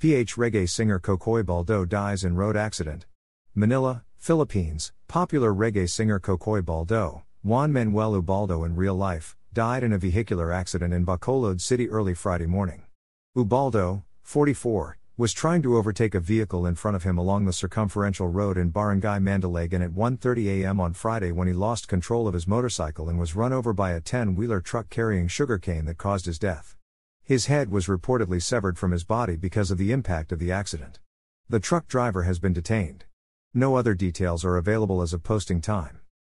PH reggae singer Kokoi Baldo dies in road accident. Manila, Philippines. Popular reggae singer Kokoi Baldo, Juan Manuel Ubaldo in real life, died in a vehicular accident in Bacolod City early Friday morning. Ubaldo, 44, was trying to overtake a vehicle in front of him along the circumferential road in Barangay Mandalagan at 1:30 a.m. on Friday when he lost control of his motorcycle and was run over by a 10-wheeler truck carrying sugarcane that caused his death. His head was reportedly severed from his body because of the impact of the accident. The truck driver has been detained. No other details are available as of posting time.